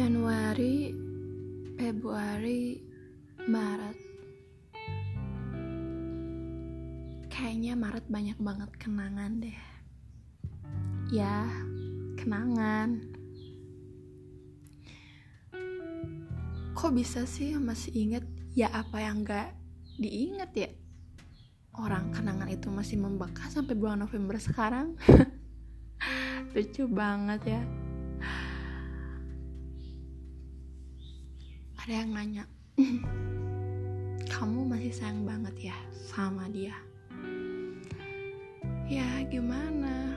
Januari, Februari, Maret. Kayaknya Maret banyak banget kenangan deh. Ya, kenangan. Kok bisa sih masih inget ya apa yang gak diinget ya? Orang kenangan itu masih membekas sampai bulan November sekarang. Lucu banget ya. Ada yang nanya kamu masih sayang banget ya sama dia? Ya gimana?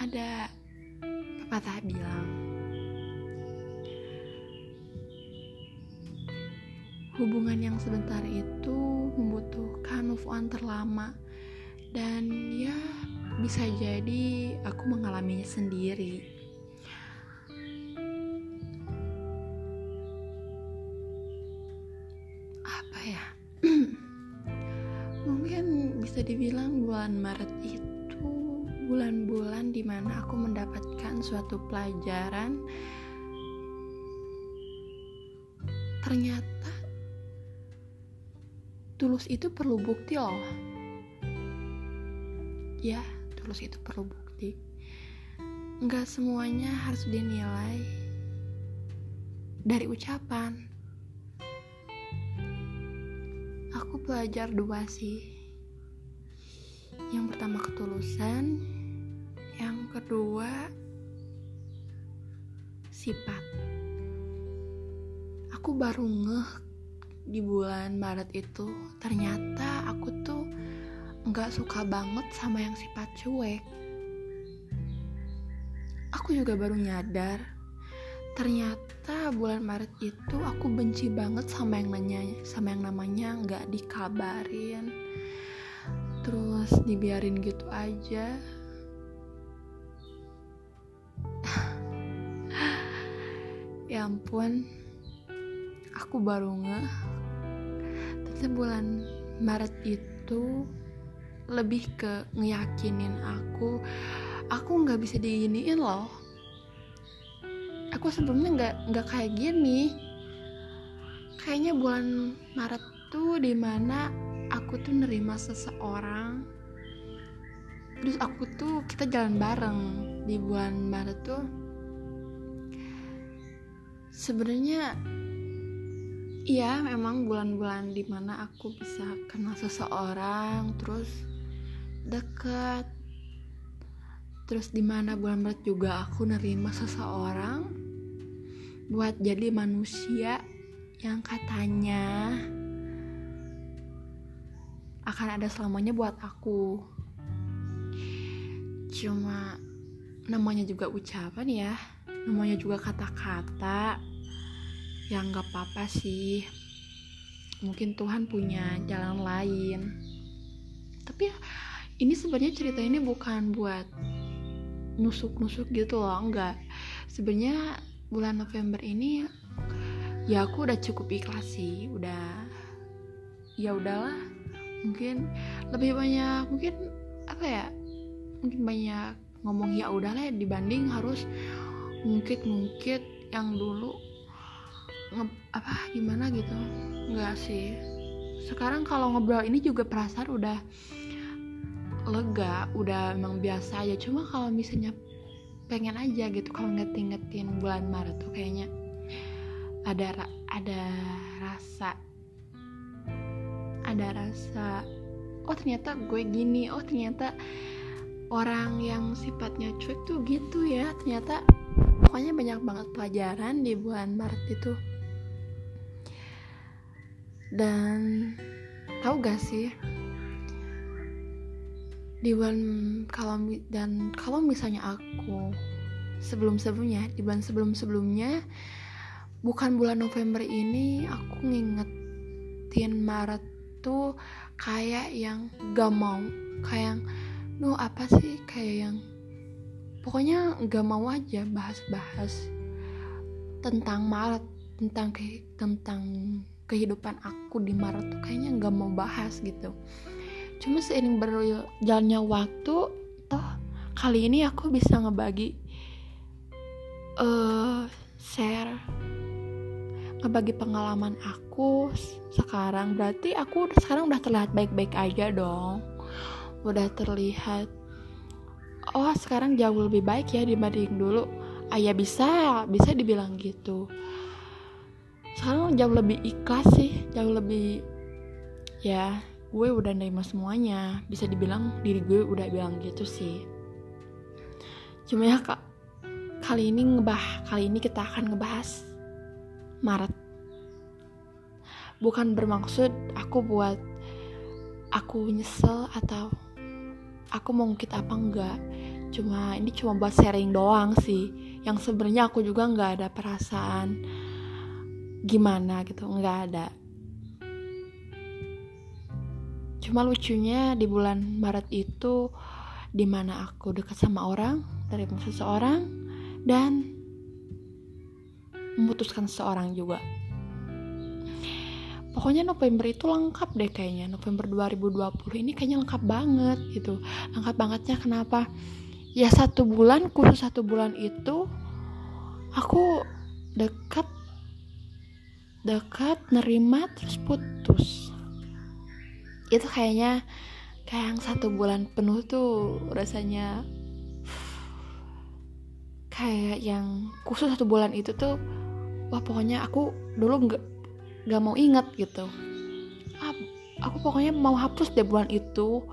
Ada pepatah bilang hubungan yang sebentar itu membutuhkan move on terlama dan ya bisa jadi aku mengalaminya sendiri bulan Maret itu bulan-bulan di mana aku mendapatkan suatu pelajaran. Ternyata tulus itu perlu bukti loh. Ya tulus itu perlu bukti. Nggak semuanya harus dinilai dari ucapan. Aku belajar dua sih yang pertama ketulusan yang kedua sifat. Aku baru ngeh di bulan Maret itu ternyata aku tuh nggak suka banget sama yang sifat cuek. Aku juga baru nyadar ternyata bulan Maret itu aku benci banget sama yang nanya sama yang namanya nggak dikabarin terus dibiarin gitu aja. Ya ampun aku baru ngeh. Ternyata bulan Maret itu lebih ke ngeyakinin aku. Aku nggak bisa diginiin loh. Aku sebelumnya nggak nggak kayak gini. Kayaknya bulan Maret tuh di mana aku tuh nerima seseorang terus aku tuh kita jalan bareng. Di bulan Maret tuh sebenarnya iya memang bulan-bulan di mana aku bisa kenal seseorang terus deket. Terus di mana bulan Maret juga aku nerima seseorang buat jadi manusia yang katanya akan ada selamanya buat aku. Cuma namanya juga ucapan ya. Namanya juga kata-kata. Yang gak apa-apa sih. Mungkin Tuhan punya jalan lain. Tapi ya ini sebenarnya cerita ini bukan buat nusuk-nusuk gitu loh enggak sebenarnya bulan November ini ya aku udah cukup ikhlas sih. Udah ya udahlah mungkin lebih banyak mungkin apa ya mungkin banyak ngomong ya udahlah dibanding harus mungkin-mungkin yang dulu nge, apa gimana gitu. Nggak sih. Sekarang kalau ngobrol ini juga perasaan udah lega udah emang biasa aja. Cuma kalau misalnya pengen aja gitu kalau ngeting-ngeting bulan Maret tuh kayaknya ada ada rasa ada rasa oh ternyata gue gini oh ternyata orang yang sifatnya cuek tuh gitu ya. Ternyata pokoknya banyak banget pelajaran di bulan Maret itu. Dan tahu gak sih di bulan kalau dan kalau misalnya aku sebelum sebelumnya di bulan sebelum sebelumnya bukan bulan November ini aku ngingetin Maret tuh kayak yang gak mau kayak yang no apa sih? Kayak yang pokoknya gak mau aja bahas-bahas tentang Maret tentang ke tentang kehidupan aku di Maret tuh kayaknya gak mau bahas gitu. Cuma seiring berjalannya waktu toh kali ini aku bisa ngebagi uh, share ngebagi pengalaman aku sekarang berarti aku sekarang udah terlihat baik-baik aja dong. Udah terlihat oh sekarang jauh lebih baik ya dibanding dulu. Ah ya bisa bisa dibilang gitu. Sekarang jauh lebih ikhlas sih jauh lebih ya gue udah nerima semuanya. Bisa dibilang diri gue udah bilang gitu sih. Cuma ya kak kali ini ngebah kali ini kita akan ngebahas Maret. Bukan bermaksud aku buat aku nyesel atau aku mau ngukit apa enggak. Cuma ini cuma buat sharing doang sih. Yang sebenarnya aku juga nggak ada perasaan gimana gitu nggak ada. Cuma lucunya di bulan Maret itu di mana aku dekat sama orang dari seseorang dan memutuskan seseorang juga. Pokoknya November itu lengkap deh kayaknya. November 2020 ini kayaknya lengkap banget gitu. Lengkap bangetnya kenapa? Ya satu bulan khusus satu bulan itu aku dekat dekat nerima terus putus. Itu kayaknya kayak yang satu bulan penuh tuh rasanya kayak yang khusus satu bulan itu tuh wah pokoknya aku dulu nggak nggak mau ingat gitu. Ah, aku pokoknya mau hapus deh bulan itu.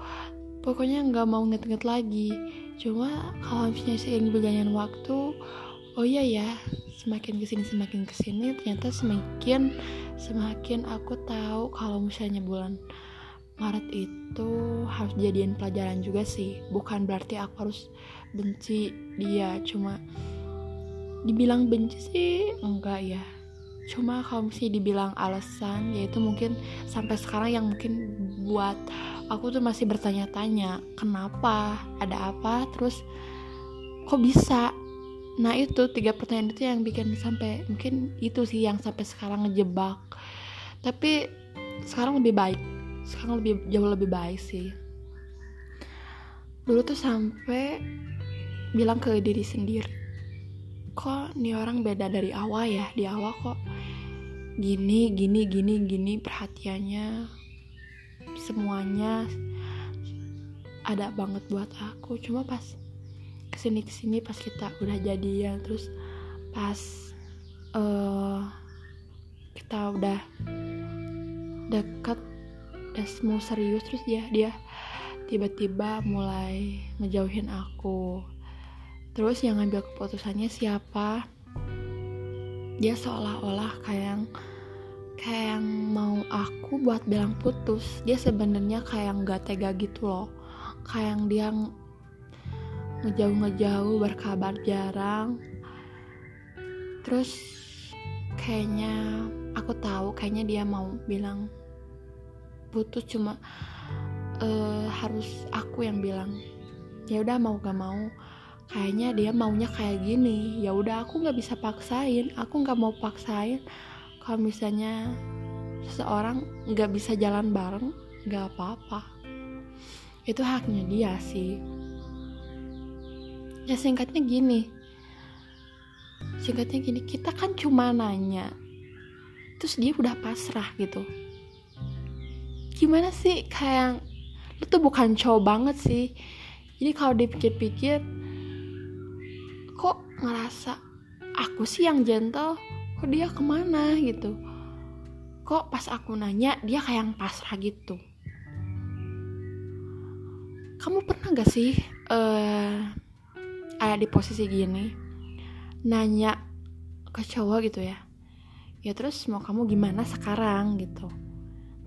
Pokoknya nggak mau inget-inget lagi. Cuma kalau misalnya seiring berjalannya waktu oh iya ya semakin ke sini semakin ke sini ternyata semakin semakin aku tahu kalau misalnya bulan Maret itu harus jadiin pelajaran juga sih. Bukan berarti aku harus benci dia cuma dibilang benci sih? Enggak ya. Cuma kalau misalnya dibilang alasan yaitu mungkin sampai sekarang yang mungkin buat aku tuh masih bertanya-tanya kenapa? Ada apa? Terus kok bisa? Nah itu tiga pertanyaan itu yang bikin sampai mungkin itu sih yang sampai sekarang ngejebak. Tapi sekarang lebih baik. Sekarang lebih jauh lebih baik sih. Dulu tuh sampai bilang ke diri sendiri kok nih orang beda dari awal ya? Di awal kok gini gini gini gini perhatiannya semuanya ada banget buat aku. Cuma pas ke sini ke sini pas kita udah jadian terus pas uh, kita udah deket udah mau serius terus dia dia tiba-tiba mulai ngejauhin aku terus yang ngambil keputusannya siapa? Dia seolah-olah kayak kayak mau aku buat bilang putus. Dia sebenarnya kayak nggak tega gitu loh. Kayak dia ngejauh-ngejauh berkabar jarang. Terus kayaknya aku tahu kayaknya dia mau bilang putus. Cuma uh, harus aku yang bilang. Ya udah mau gak mau kayaknya dia maunya kayak gini. Ya udah aku nggak bisa paksain. Aku nggak mau paksain. Kalau misalnya seseorang nggak bisa jalan bareng nggak apa-apa. Itu haknya dia sih. Ya singkatnya gini. Singkatnya gini kita kan cuma nanya terus dia udah pasrah gitu. Gimana sih? Kayak lu tuh bukan cowok banget sih. Jadi kalau dipikir-pikir kok ngerasa aku sih yang gentle kok dia ke mana? gitu. Kok pas aku nanya dia kayak yang pasrah gitu. Kamu pernah gak sih uh, ada di posisi gini nanya ke cowok gitu ya ya terus mau kamu gimana sekarang? gitu.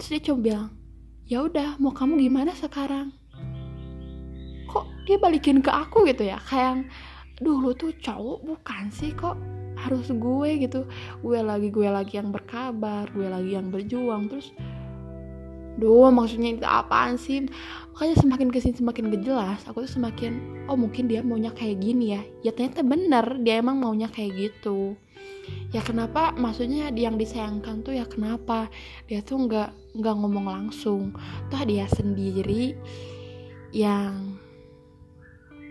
Terus dia coba bilang ya udah mau kamu gimana sekarang? Kok dia balikin ke aku gitu ya kayak duh lu tuh cowok bukan sih? Kok harus gue gitu? Gue lagi gue lagi yang berkabar gue lagi yang berjuang terus Duh maksudnya itu apaan sih? Makanya semakin ke sini semakin gak jelas Aku tuh semakin Oh mungkin dia maunya kayak gini ya. Ya ternyata bener Dia emang maunya kayak gitu. Ya kenapa? Maksudnya yang disayangkan tuh ya kenapa? Dia tuh gak, nggak ngomong langsung. Tuh dia sendiri Yang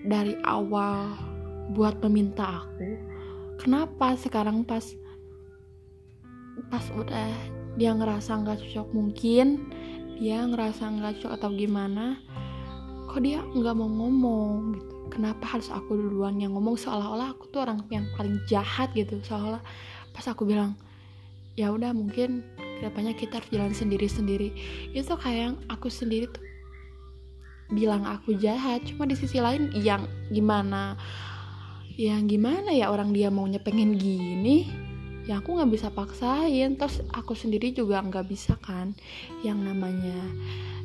Dari awal buat meminta aku kenapa sekarang pas pas udah dia ngerasa nggak cocok mungkin dia ngerasa nggak cocok atau gimana kok dia nggak mau ngomong gitu. Kenapa harus aku duluan yang ngomong? Seolah-olah aku tuh orang yang paling jahat gitu. Seolah pas aku bilang ya udah mungkin ke depannya kita harus jalan sendiri-sendiri. Itu kayak yang aku sendiri tuh bilang aku jahat. Cuma di sisi lain yang gimana yang gimana ya orang dia maunya pengen gini? Ya aku nggak bisa paksain. Terus aku sendiri juga nggak bisa kan? Yang namanya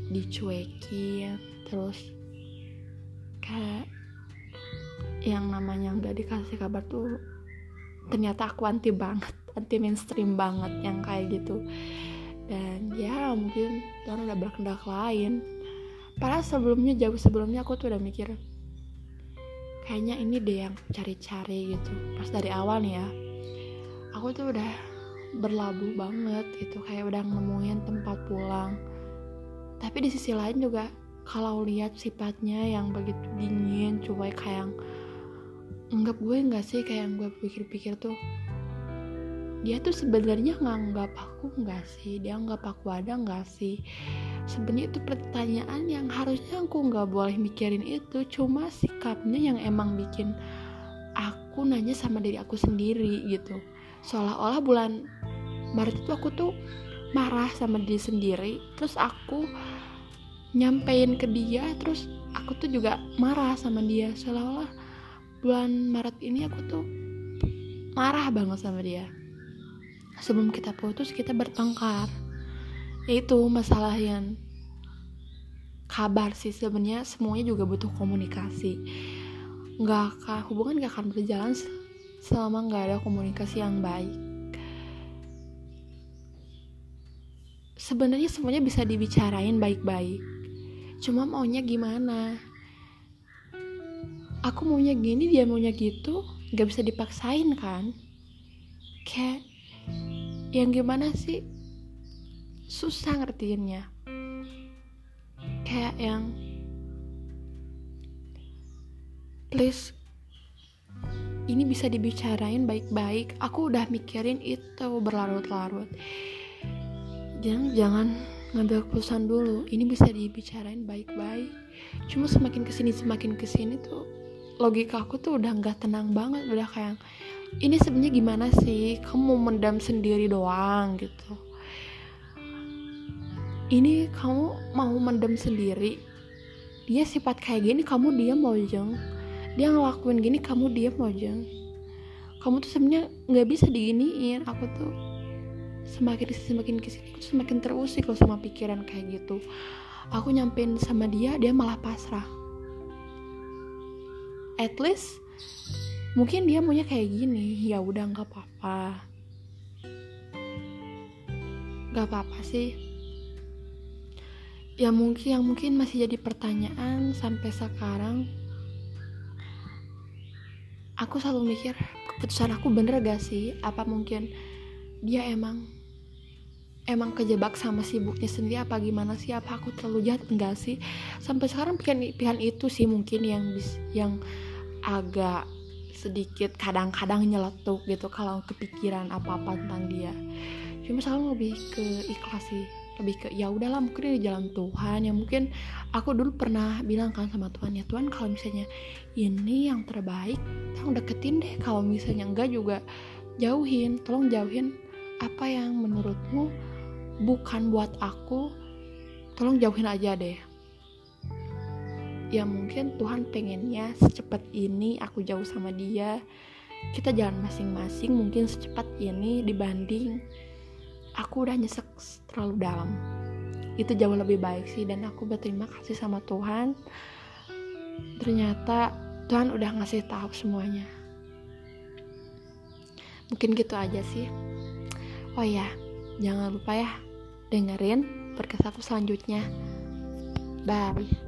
dicuekin terus kayak yang namanya nggak dikasih kabar tuh ternyata aku anti banget anti mainstream banget yang kayak gitu. Dan ya mungkin Tuhan udah berkendak lain. Padahal sebelumnya jauh sebelumnya aku tuh udah mikir kayaknya ini deh yang cari-cari gitu. Pas dari awal nih ya aku tuh udah berlabuh banget gitu kayak udah nemuin tempat pulang. Tapi di sisi lain juga kalau lihat sifatnya yang begitu dingin cuek kayak anggap gue nggak sih kayak yang gue pikir-pikir tuh dia tuh sebenarnya nganggap aku nggak sih? Dia nggak aku ada nggak sih sebenarnya itu pertanyaan yang harusnya aku nggak boleh mikirin itu. Cuma sikapnya yang emang bikin aku nanya sama diri aku sendiri gitu. Seolah-olah bulan Maret itu aku tuh marah sama diri sendiri. Terus aku nyampein ke dia terus aku tuh juga marah sama dia. Seolah-olah bulan Maret ini aku tuh marah banget sama dia. Sebelum kita putus kita bertengkar itu masalah yang kabar sih. Sebenarnya semuanya juga butuh komunikasi. Nggak akan hubungan gak akan berjalan selama nggak ada komunikasi yang baik. Sebenarnya semuanya bisa dibicarain baik-baik. Cuma maunya gimana? Aku maunya gini dia maunya gitu gak bisa dipaksain kan? Kayak yang gimana sih susah ngertiinnya. Kayak yang please ini bisa dibicarain baik-baik. Aku udah mikirin itu berlarut-larut. Jangan jangan ngambil keputusan dulu. Ini bisa dibicarain baik-baik. Cuma semakin ke sini semakin ke sini tuh logika aku tuh udah nggak tenang banget. Udah kayak ini sebenarnya gimana sih? Kamu mendam sendiri doang gitu ini kamu mau mendam sendiri? Dia sifat kayak gini kamu diam jeng dia ngelakuin gini kamu diam jeng kamu tuh sebenarnya nggak bisa diginiin. Aku tuh semakin semakin ke sini aku semakin terusik loh sama pikiran kayak gitu. Aku nyampein sama dia dia malah pasrah. At least mungkin dia maunya kayak gini. Ya udah nggak apa-apa. Nggak apa-apa sih ya mungkin yang mungkin masih jadi pertanyaan sampai sekarang. Aku selalu mikir keputusan aku bener gak sih? Apa mungkin dia emang emang kejebak sama sibuknya sendiri? Apa gimana sih? Apa aku terlalu jahat? Enggak sih. Sampai sekarang pilihan pilihan itu sih mungkin yang bis, yang agak sedikit kadang-kadang nyeletuk gitu kalau kepikiran apa-apa tentang dia. Cuma selalu lebih ke ikhlas sih lebih ke ya udahlah mungkin di jalan Tuhan. Ya mungkin aku dulu pernah bilang kan sama Tuhan ya Tuhan kalau misalnya ini yang terbaik tolong deketin deh. Kalau misalnya enggak juga jauhin tolong jauhin apa yang menurutmu bukan buat aku tolong jauhin aja deh. Ya mungkin Tuhan pengennya secepat ini aku jauh sama dia. Kita jalan masing-masing mungkin secepat ini dibanding aku udah nyesek terlalu dalam itu jauh lebih baik sih dan aku berterima kasih sama Tuhan ternyata Tuhan udah ngasih tahu semuanya mungkin gitu aja sih oh ya jangan lupa ya dengerin aku selanjutnya. Bye.